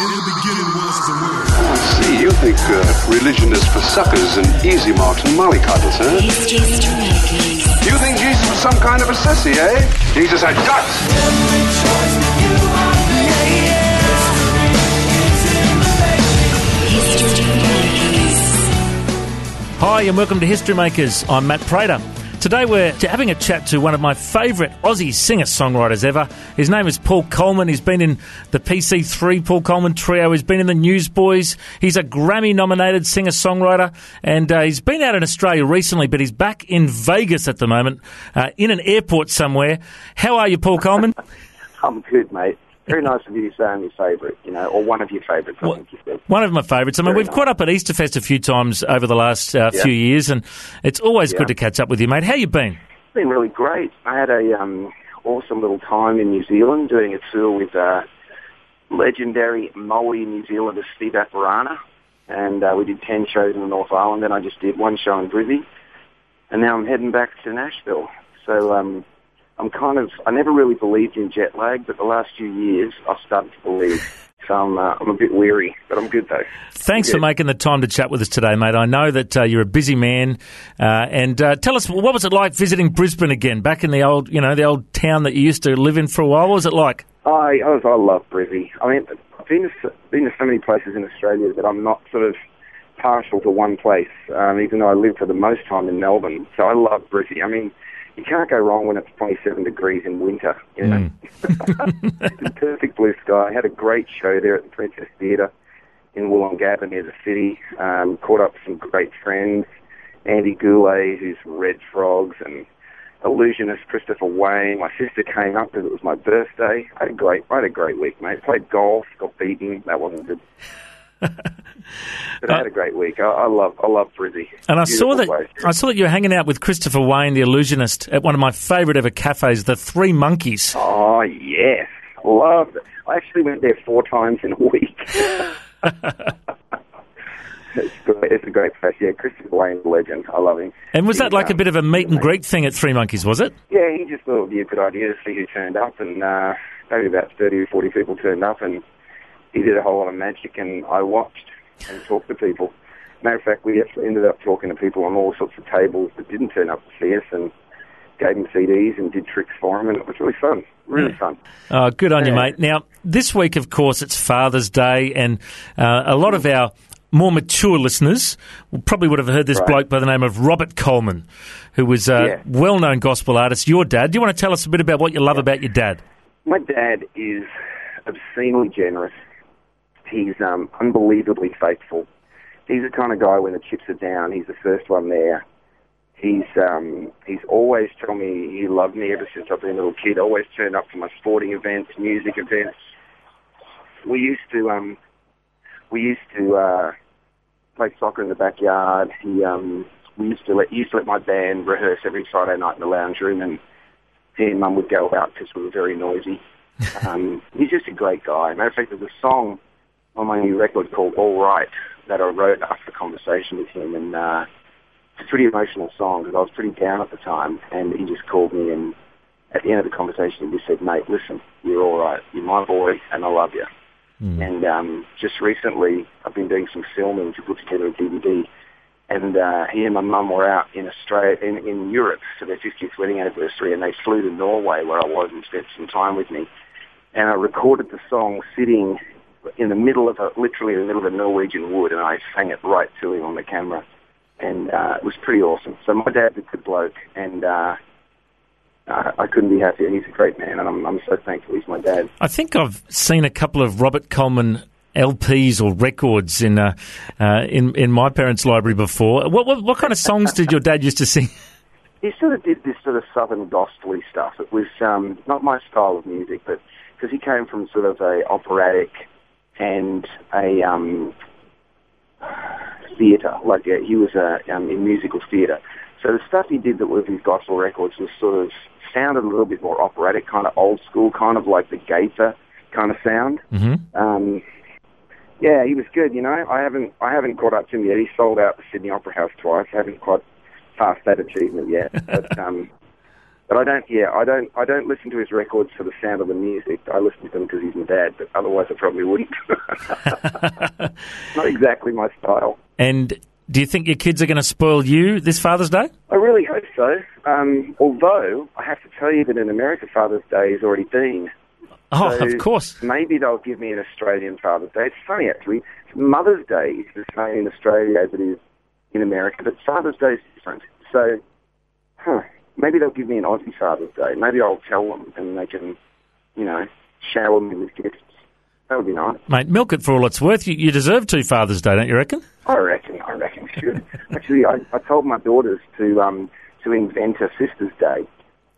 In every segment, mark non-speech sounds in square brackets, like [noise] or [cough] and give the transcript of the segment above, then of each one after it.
In the beginning was the word. I see. You think uh, religion is for suckers and easy marks and mollycoddles, huh? You think Jesus was some kind of a sissy, eh? Jesus had guts. Hi, and welcome to History Makers. I'm Matt Prater. Today we're having a chat to one of my favourite Aussie singer songwriters ever. His name is Paul Colman. He's been in the PC3 Paul Colman Trio. He's been in the Newsboys. He's a Grammy nominated singer songwriter. And uh, he's been out in Australia recently, but he's back in Vegas at the moment, uh, in an airport somewhere. How are you, Paul Colman? [laughs] I'm good, mate. Very nice of you to say I'm your favourite, you know, or one of your favourites, I think you said. One of my favourites. I mean, Very we've nice. caught up at Easterfest a few times over the last uh, Yeah. few years, and it's always Yeah. good to catch up with you, mate. How you been? It's been really great. I had a um, awesome little time in New Zealand doing a tour with uh, legendary Maori New Zealander Steve Apirana, and uh, we did 10 shows in the North Island, and I just did one show in Brisbane, and now I'm heading back to Nashville. So um, I'm kind of, I never really believed in jet lag, but the last few years I've started to believe. So I'm, uh, I'm a bit weary, but I'm good though. Thanks for making the time to chat with us today, mate. I know that uh, you're a busy man, uh, and uh, tell us what was it like visiting Brisbane again, back in the old, you know, the old town that you used to live in for a while. What was it like? I I, was, I love Brizzy. I mean, I've been to, been to so many places in Australia that I'm not sort of partial to one place, um, even though I lived for the most time in Melbourne. So I love Brizzy. I mean, you can't go wrong when it's 27 degrees in winter. You know? [laughs] it's perfect blue sky. I had a great show there at the Princess Theatre in Woolloongabba near the city. Um, caught up with some great friends. Andy Gourley, who's from Red Frogs, and illusionist Christopher Wayne. My sister came up because it was my birthday. I had a great, I had a great week, mate. Played golf, got beaten. That wasn't good. But I had a great week. I, I love, I love Brizzy. And I saw that place. I saw that you were hanging out with Christopher Wayne, the illusionist, at one of my favourite ever cafes, the Three Monkeys. Oh yes, loved it. I actually went there four times in a week. [laughs] it's great. It's a great place. Yeah, Christopher Wayne's a legend. I love him. And was He that like a um, bit of a meet and greet thing at Three Monkeys? Was it? Yeah, he just thought it would be a good idea to see who turned up, and uh, maybe about 30 or 40 people turned up, and he did a whole lot of magic, and I watched and talked to people. Matter of fact, we actually ended up talking to people on all sorts of tables that didn't turn up to see us, and gave them CDs and did tricks for them, and it was really fun. Really fun. Oh, good on you, mate. Now, this week, of course, it's Father's Day, and uh, a lot of our more mature listeners probably would have heard this Right. bloke by the name of Robert Colman, who was a Yeah. well known gospel artist. Your dad. Do you want to tell us a bit about what you love about your dad? My dad is obscenely generous. He's um, unbelievably faithful. He's the kind of guy when the chips are down, he's the first one there. He's um, he's always told me he loved me ever since I've been a little kid. Always turned up for my sporting events, music events. We used to um, we used to uh, play soccer in the backyard. He um, we used to let he used to let my band rehearse every Friday night in the lounge room, and he and Mum would go out because we were very noisy. [laughs] Um, he's just a great guy. Matter of fact, there's a song on my new record called All Right that I wrote after the conversation with him, and uh, it's a pretty emotional song because I was pretty down at the time, and he just called me and at the end of the conversation he just said, "Mate, listen, you're all right. You're my boy, and I love you." And um, just recently, I've been doing some filming to put together a DVD, and uh, he and my mum were out in Australia, in, in Europe for their 50th wedding anniversary, and they flew to Norway where I was and spent some time with me. And I recorded the song sitting in the middle of a, literally in the middle of a Norwegian wood, and I sang it right to him on the camera, and uh, it was pretty awesome. So my dad's a good bloke, and uh, uh, I couldn't be happier. He's a great man, and I'm, I'm so thankful he's my dad. I think I've seen a couple of Robert Colman LPs or records in uh, uh, in in my parents' library before. What, what what kind of songs did your dad used to sing? [laughs] he sort of did this sort of southern gospely stuff. It was um, not my style of music, but because he came from sort of a operatic and a um, theatre, like uh, he was uh, um, in musical theatre. So the stuff he did that was his gospel records was sort of sounded a little bit more operatic, kind of old school, kind of like the Gaither kind of sound. Mm-hmm. Um, yeah, he was good. You know, I haven't I haven't caught up to him yet. He sold out the Sydney Opera House twice. I haven't quite passed that achievement yet. [laughs] But um, But I don't. Yeah, I don't. I don't listen to his records for the sound of the music. I listen to them because he's my dad. But otherwise, I probably wouldn't. [laughs] Not exactly my style. And do you think your kids are going to spoil you this Father's Day? I really hope so. Um, although I have to tell you that in America, Father's Day has already been. Oh, So of course. Maybe they'll give me an Australian Father's Day. It's funny actually. Mother's Day is the same in Australia as it is in America, but Father's Day is different. So, huh? Maybe they'll give me an Aussie Father's Day. Maybe I'll tell them and they can, you know, shower me with gifts. That would be nice. Mate, milk it for all it's worth. You, you deserve two Father's Day, don't you reckon? I reckon. I reckon should. [laughs] Actually, I, I told my daughters to um, to invent a Sisters Day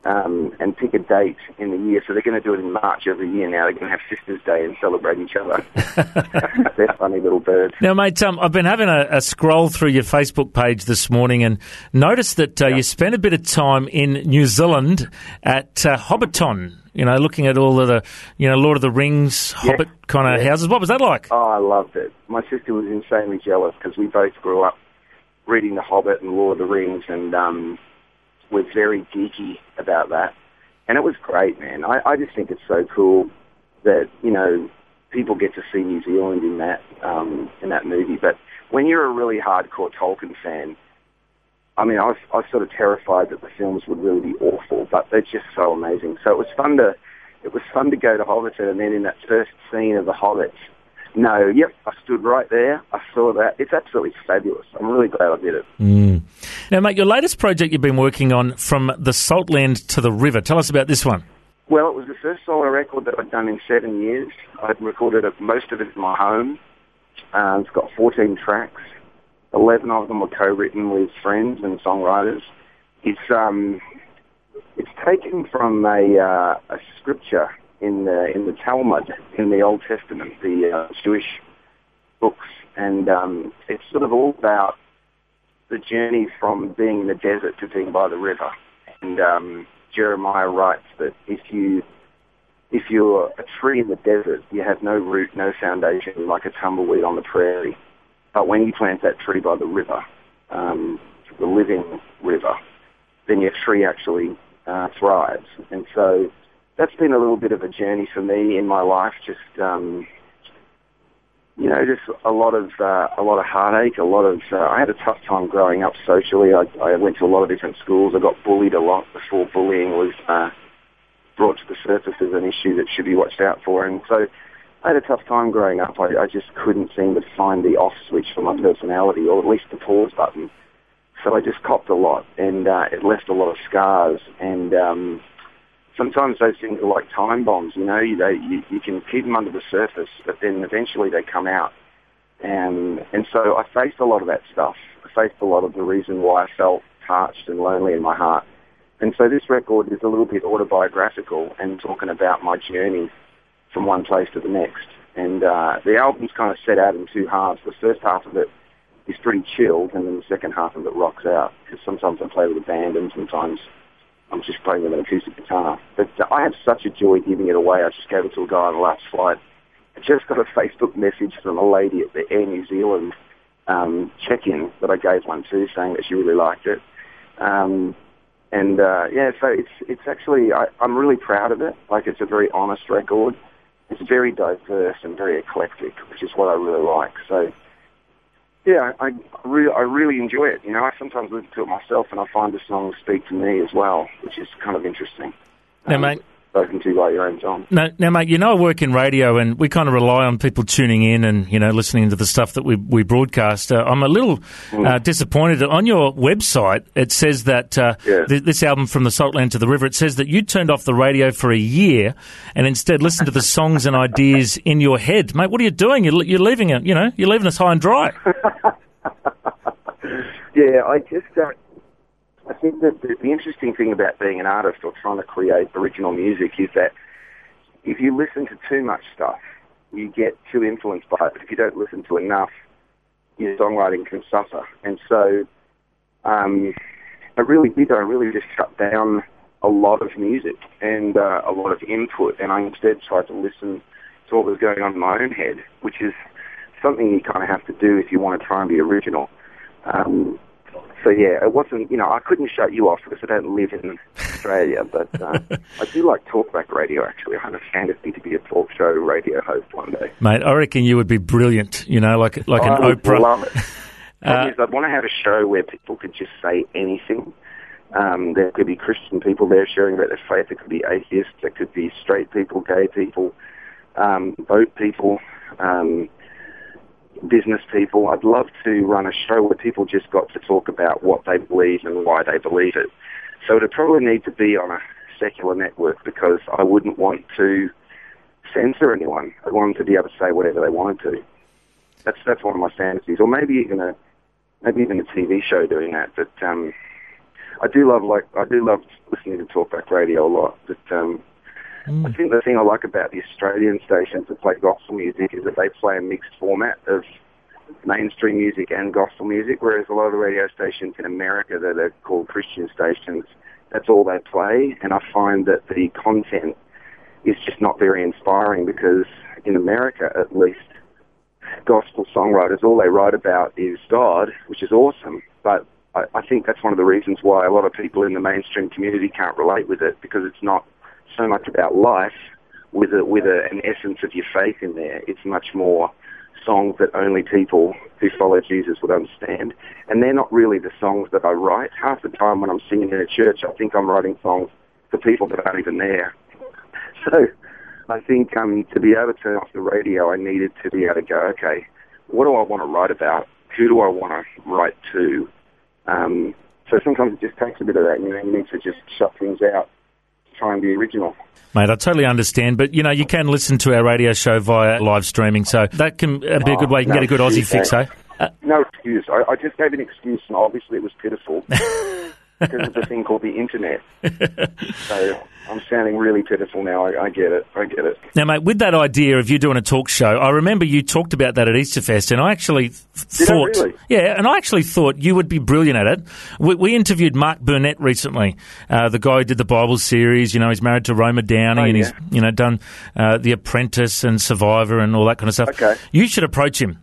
um, and pick a date in the year. So they're going to do it in March every year now. They're going to have Sisters Day and celebrate each other. [laughs] [laughs] they're funny little birds. Now, mate, um, I've been having a, a scroll through your Facebook page this morning and noticed that uh, you spent a bit of time in New Zealand at uh, Hobbiton. You know, looking at all of the, you know, Lord of the Rings, Hobbit kind of Yeah. houses. What was that like? Oh, I loved it. My sister was insanely jealous because we both grew up reading The Hobbit and Lord of the Rings, and um, we're very geeky about that. And it was great, man. I, I just think it's so cool that you know people get to see New Zealand in that um, in that movie. But when you're a really hardcore Tolkien fan, I mean, I was, I was sort of terrified that the films would really be awful, but they're just so amazing. So it was fun to it was fun to go to Hobbiton, and then in that first scene of the Hobbits. No, yep, I stood right there. I saw that. It's absolutely fabulous. I'm really glad I did it. Now, mate, your latest project you've been working on, From the Saltland to the River. Tell us about this one. Well, it was the first solo record that I'd done in seven years. I'd recorded it, most of it in my home. Uh, it's got 14 tracks. 11 of them were co-written with friends and songwriters. It's um, it's taken from a uh, a scripture in the in the Talmud in the Old Testament, the uh, Jewish books, and um, it's sort of all about the journey from being in the desert to being by the river. And um, Jeremiah writes that if you if you're a tree in the desert, you have no root, no foundation, like a tumbleweed on the prairie. But when you plant that tree by the river, um, the living river, then your tree actually uh, thrives. And so that's been a little bit of a journey for me in my life. Just um, you know, just a lot of uh, a lot of heartache, a lot of. Uh, I had a tough time growing up socially. I, I went to a lot of different schools. I got bullied a lot before bullying was uh, brought to the surface as an issue that should be watched out for. And so, I had a tough time growing up. I, I just couldn't seem to find the off switch for my personality, or at least the pause button. So I just copped a lot, and uh, it left a lot of scars. And um, sometimes those things are like time bombs. You know, you, they, you, you can keep them under the surface, but then eventually they come out. And and so I faced a lot of that stuff. I faced a lot of the reason why I felt parched and lonely in my heart. And so this record is a little bit autobiographical and talking about my journey from one place to the next. And uh, the album's kind of set out in two halves. The first half of it is pretty chilled, and then the second half of it rocks out. Because sometimes I play with a band, and sometimes I'm just playing with an acoustic guitar. But uh, I have such a joy giving it away. I just gave it to a guy on the last flight. I just got a Facebook message from a lady at the Air New Zealand um, check-in that I gave one to, saying that she really liked it. Um, and uh, yeah, so it's it's actually I, I'm really proud of it. Like it's a very honest record. It's very diverse and very eclectic, which is what I really like. So yeah, I, I really I really enjoy it. You know, I sometimes listen to it myself, and I find the songs speak to me as well, which is kind of interesting. Now, um, mate, spoken to by your own John. Now, now, mate, you know I work in radio, and we kind of rely on people tuning in and you know listening to the stuff that we we broadcast. Uh, I'm a little uh, disappointed on your website. It says that uh, Yeah. th- this album from the Saltland to the River. It says that you turned off the radio for a year and instead listened to the songs and ideas [laughs] in your head, mate. What are you doing? You're, you're leaving it. You know, you're leaving us high and dry. [laughs] Yeah, I just uh, I think that the, the interesting thing about being an artist or trying to create original music is that if you listen to too much stuff, you get too influenced by it. But if you don't listen to enough, your songwriting can suffer. And so um, I really did. I really just shut down a lot of music and uh, a lot of input, and I instead tried to listen to what was going on in my own head, which is something you kind of have to do if you want to try and be original. Um, so yeah, it wasn't. You know, I couldn't shut you off because I don't live in Australia. But uh, [laughs] I do like talkback radio. Actually, I have a fantasy to be a talk show radio host one day. Mate, I reckon you would be brilliant. You know, like like an I would Oprah. love it. [laughs] Uh, is, I'd want to have a show where people could just say anything. Um, there could be Christian people there sharing about their faith. There could be atheists. There could be straight people, gay people, um, boat people, um, business people. I'd love to run a show where people just got to talk about what they believe and why they believe it. So it'd probably need to be on a secular network because I wouldn't want to censor anyone. I want them to be able to say whatever they wanted to. That's that's one of my fantasies, or maybe even a maybe even a TV show doing that. But um, I do love like I do love listening to talkback radio a lot. But um, I think the thing I like about the Australian stations that play gospel music is that they play a mixed format of mainstream music and gospel music, whereas a lot of the radio stations in America that are called Christian stations, that's all they play, and I find that the content is just not very inspiring because in America, at least, gospel songwriters, all they write about is God, which is awesome, but I, I think that's one of the reasons why a lot of people in the mainstream community can't relate with it because it's not so much about life with a, with a, an essence of your faith in there. It's much more songs that only people who follow Jesus would understand. And they're not really the songs that I write. Half the time when I'm singing in a church, I think I'm writing songs for people that aren't even there. [laughs] So I think um, to be able to turn off the radio, I needed to be able to go, okay, what do I want to write about? Who do I want to write to? Um, so sometimes it just takes a bit of that. You know, you need to just shut things out, try and be original. Mate, I totally understand, but you know you can listen to our radio show via live streaming, so that can uh, be a good way. You can no get a good Aussie fix, eh? eh? No excuse. I, I just gave an excuse, and obviously it was pitiful [laughs] because of the thing called the internet. [laughs] so I'm sounding really pitiful now. I, I get it. I get it. Now, mate, with that idea of you doing a talk show, I remember you talked about that at Easterfest, and I actually Did I thought, really? yeah, and I actually thought you would be brilliant at it. We, we interviewed Mark Burnett recently, uh, the guy who did the Bible series. You know, he's married to Roma Downey, Oh, and yeah. he's you know done uh, The Apprentice and Survivor and all that kind of stuff. Okay. You should approach him.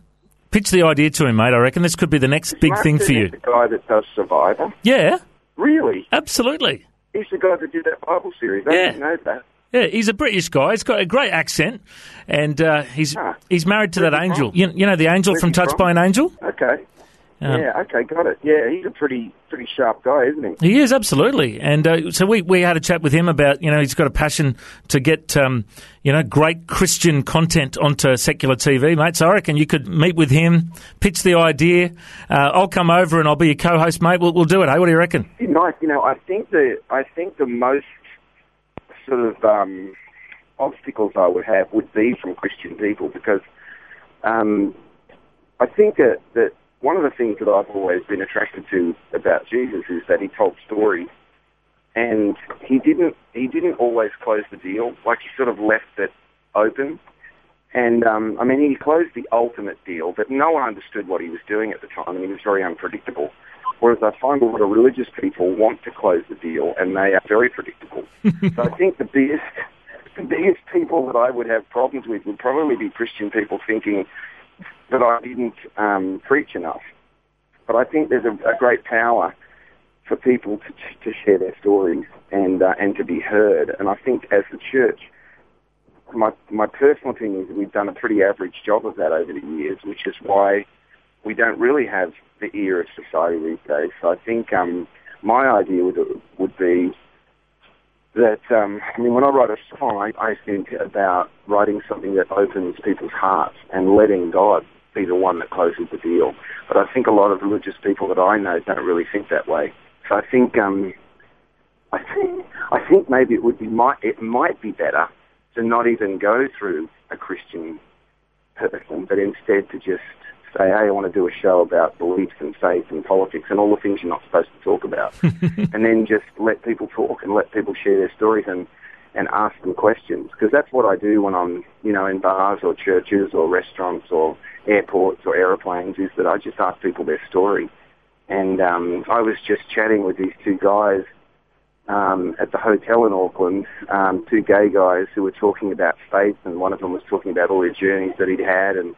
Pitch the idea to him, mate. I reckon this could be the next big Mark thing for you. The guy that does Survivor. Yeah, Really? absolutely. He's the guy that did that Bible series. I Yeah. didn't know that. Yeah, he's a British guy. He's got a great accent, and uh, he's Ah. he's married to that angel. You, you know the angel from Touched by an Angel. Okay. Um, yeah. Okay. Got it. Yeah. He's a pretty pretty sharp guy, isn't he? He is absolutely, and uh, so we, we had a chat with him about you know he's got a passion to get um, you know great Christian content onto secular TV, mate. So I reckon you could meet with him, pitch the idea. Uh, I'll come over and I'll be your co-host, mate. We'll, we'll do it. Hey, what do you reckon? Be nice. You know, I think the I think the most sort of um, obstacles I would have would be from Christian people because um, I think that that one of the things that I've always been attracted to about Jesus is that he told stories, and he didn't he didn't always close the deal. Like he sort of left it open. And um, I mean, he closed the ultimate deal, but no one understood what he was doing at the time, and he was very unpredictable. Whereas I find a lot of religious people want to close the deal, and they are very predictable. [laughs] so I think the biggest, the biggest people that I would have problems with would probably be Christian people thinking that I didn't um, preach enough. But I think there's a, a great power for people to, to share their stories and uh, and to be heard. And I think as the church, my my personal opinion is we've done a pretty average job of that over the years, which is why we don't really have the ear of society these days. So I think um, my idea would would be that um, I mean, when I write a song, I, I think about writing something that opens people's hearts and letting God be the one that closes the deal. But I think a lot of religious people that I know don't really think that way. So I think um, I think I think maybe it would be might it might be better to not even go through a Christian person, but instead to just say, hey, I want to do a show about beliefs and faith and politics and all the things you're not supposed to talk about. [laughs] and then just let people talk and let people share their stories and, and ask them questions. Because that's what I do when I'm, you know, in bars or churches or restaurants or airports or aeroplanes is that I just ask people their story. And um, I was just chatting with these two guys um, at the hotel in Auckland, um, two gay guys who were talking about faith, and one of them was talking about all the journeys that he'd had, and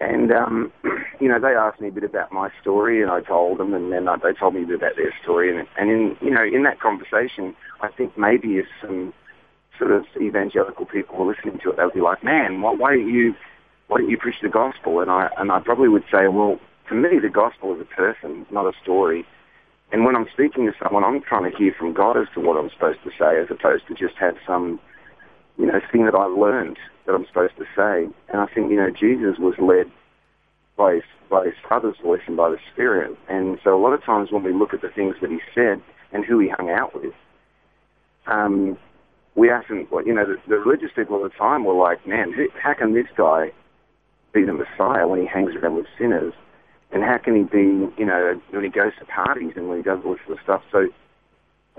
And um, [clears throat] you know, they asked me a bit about my story, and I told them, and then uh, they told me a bit about their story. And, and in you know, in that conversation, I think maybe if some sort of evangelical people were listening to it, they'd be like, "Man, why, why don't you why don't you preach the gospel?" And I and I probably would say, "Well, to me, the gospel is a person, not a story." And when I'm speaking to someone, I'm trying to hear from God as to what I'm supposed to say, as opposed to just have some, you know, thing that I've learned that I'm supposed to say. And I think, you know, Jesus was led by his, by his Father's voice and by the Spirit. And so a lot of times when we look at the things that he said and who he hung out with, um, we ask him, well, you know, the, the religious people at the time were like, man, how can this guy be the Messiah when he hangs around with sinners? And how can he be, you know, when he goes to parties and when he does all this sort of stuff? So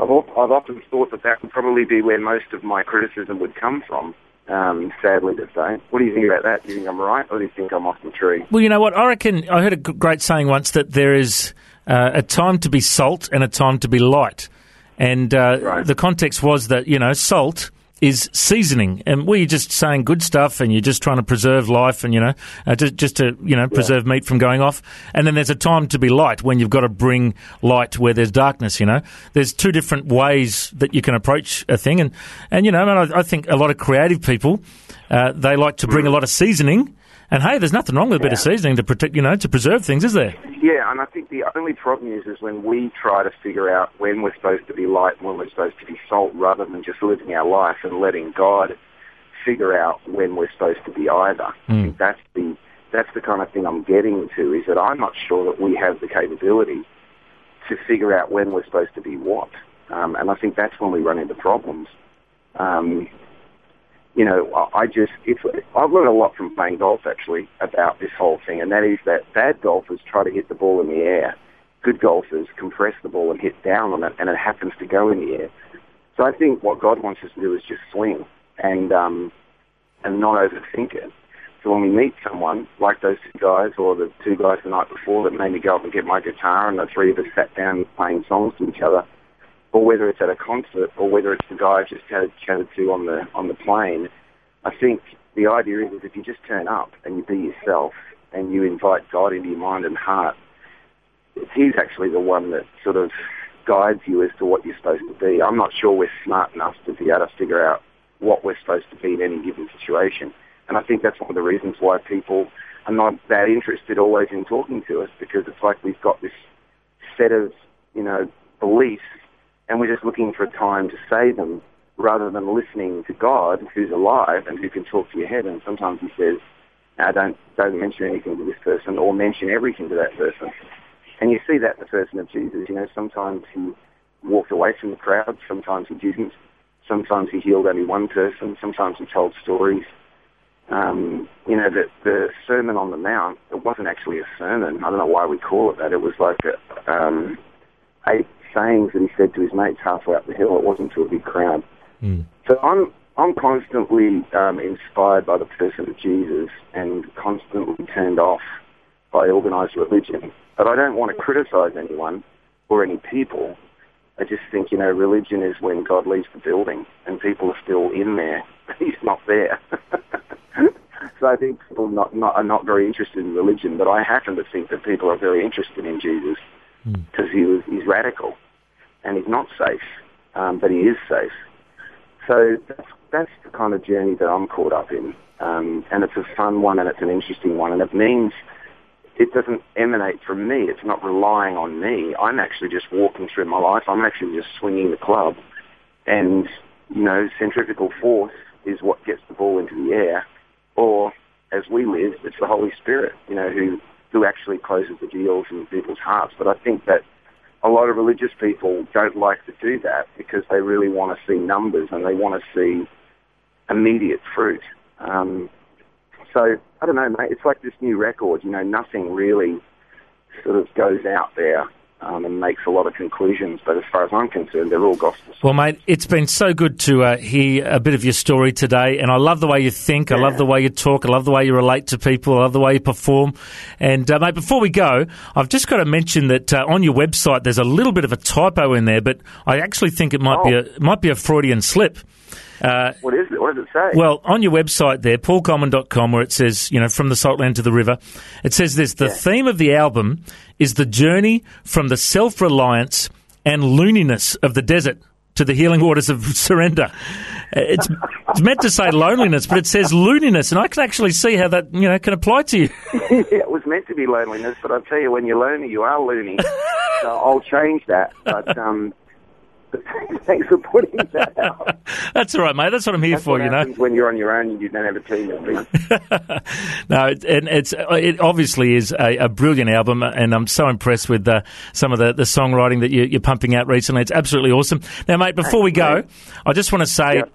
I've, I've often thought that that would probably be where most of my criticism would come from. Um, sadly to say. What do you think about that? Do you think I'm right, or do you think I'm off the tree? Well, you know what? I reckon I heard a great saying once that there is uh, a time to be salt and a time to be light, and uh, Right. the context was that you know salt is seasoning, and where you're just saying good stuff, and you're just trying to preserve life, and you know, uh, just, just to you know preserve meat from going off. And then there's a time to be light when you've got to bring light where there's darkness. You know, there's two different ways that you can approach a thing, and and you know, and I, I think a lot of creative people uh, they like to bring a lot of seasoning. And hey, there's nothing wrong with a bit of seasoning to protect, you know, to preserve things, is there? Yeah, and I think the only problem is is when we try to figure out when we're supposed to be light and when we're supposed to be salt, rather than just living our life and letting God figure out when we're supposed to be either. I think that's the that's the kind of thing I'm getting to. Is that I'm not sure that we have the capability to figure out when we're supposed to be what, um, and I think that's when we run into problems. Um, you know, I just it's I've learned a lot from playing golf actually about this whole thing, and that is that bad golfers try to hit the ball in the air. Good golfers compress the ball and hit down on it, and it happens to go in the air. So I think what God wants us to do is just swing and um, and not overthink it. So when we meet someone like those two guys or the two guys the night before that made me go up and get my guitar, and the three of us sat down playing songs to each other, or whether it's at a concert or whether it's the guy I just chatted, chatted to on the on the plane, I think the idea is, if you just turn up and you be yourself and you invite God into your mind and heart, He's actually the one that sort of guides you as to what you're supposed to be. I'm not sure we're smart enough to be able to figure out what we're supposed to be in any given situation. And I think that's one of the reasons why people are not that interested always in talking to us because it's like we've got this set of, you know, beliefs and we're just looking for a time to say them rather than listening to God who's alive and who can talk to your head. And sometimes he says, no, don't, don't mention anything to this person or mention everything to that person. And you see that in the person of Jesus. You know, sometimes he walked away from the crowd, sometimes he didn't. Sometimes he healed only one person, sometimes he told stories. Um, you know, the, the Sermon on the Mount, it wasn't actually a sermon. I don't know why we call it that. It was like a, um, eight sayings that he said to his mates halfway up the hill. It wasn't to a big crowd. So I'm I'm constantly um, inspired by the person of Jesus and constantly turned off by organised religion. But I don't want to criticise anyone or any people. I just think you know religion is when God leaves the building and people are still in there. He's not there. [laughs] so I think people not, not are not very interested in religion. But I happen to think that people are very interested in Jesus because he was he's radical and he's not safe, um, but he is safe. So that's, that's the kind of journey that I'm caught up in. Um, and it's a fun one and it's an interesting one. And it means it doesn't emanate from me. It's not relying on me. I'm actually just walking through my life. I'm actually just swinging the club. And, you know, centrifugal force is what gets the ball into the air. Or, as we live, it's the Holy Spirit, you know, who, who actually closes the deals in people's hearts. But I think that a lot of religious people don't like to do that because they really want to see numbers and they want to see immediate fruit. Um, so I don't know, mate. It's like this new record. You know, nothing really sort of goes out there um, and makes a lot of conclusions. But as far as I'm concerned, they're all gospel. Well, mate, it's been so good to uh, hear a bit of your story today, and I love the way you think. I love the way you talk. I love the way you relate to people. I love the way you perform. And uh, mate, before we go, I've just got to mention that uh, on your website there's a little bit of a typo in there, but I actually think it might be Oh. a might be a Freudian slip. Uh, What is? What does it say? Well, on your website there, paulcolman.com, where it says, you know, from the saltland to the river, it says this the Yeah. theme of the album is the journey from the self reliance and looniness of the desert to the healing waters of [laughs] surrender. It's, it's meant to say loneliness, but it says looniness, and I can actually see how that, you know, can apply to you. [laughs] [laughs] yeah, it was meant to be loneliness, but I tell you, when you're lonely, you are loony. so I'll change that. But um, [laughs] thanks for putting that [laughs] out. That's all right, mate. That's what I'm here That's for, you know. when you're on your own and you don't have a team [laughs] no, it, and it's it obviously is a, a brilliant album, and I'm so impressed with uh, some of the, the songwriting that you, you're pumping out recently. It's absolutely awesome. Now, mate, before we go, I just want to say. Yep.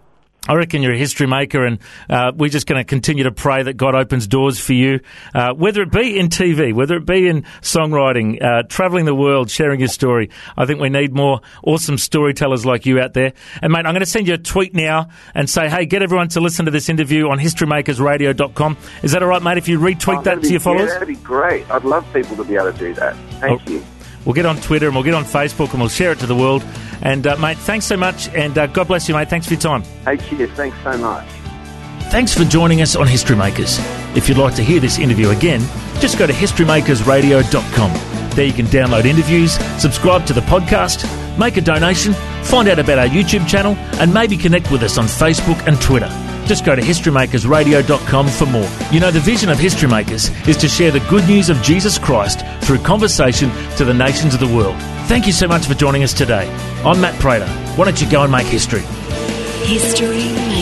I reckon you're a history maker, and uh, we're just going to continue to pray that God opens doors for you, uh, whether it be in TV, whether it be in songwriting, uh, traveling the world, sharing your story. I think we need more awesome storytellers like you out there. And, mate, I'm going to send you a tweet now and say, hey, get everyone to listen to this interview on historymakersradio.com. Is that all right, mate, if you retweet Oh, that to be- your followers? Yeah, that'd be great. I'd love people to be able to do that. Thank Oh. you. We'll get on Twitter and we'll get on Facebook and we'll share it to the world. And, uh, mate, thanks so much, and uh, God bless you, mate. Thanks for your time. Hey, cheers. Thanks so much. Thanks for joining us on History Makers. If you'd like to hear this interview again, just go to historymakersradio.com. There you can download interviews, subscribe to the podcast, make a donation, find out about our YouTube channel, and maybe connect with us on Facebook and Twitter. Just go to historymakersradio.com for more. You know, the vision of History Makers is to share the good news of Jesus Christ through conversation to the nations of the world. Thank you so much for joining us today. I'm Matt Prater. Why don't you go and make history? History.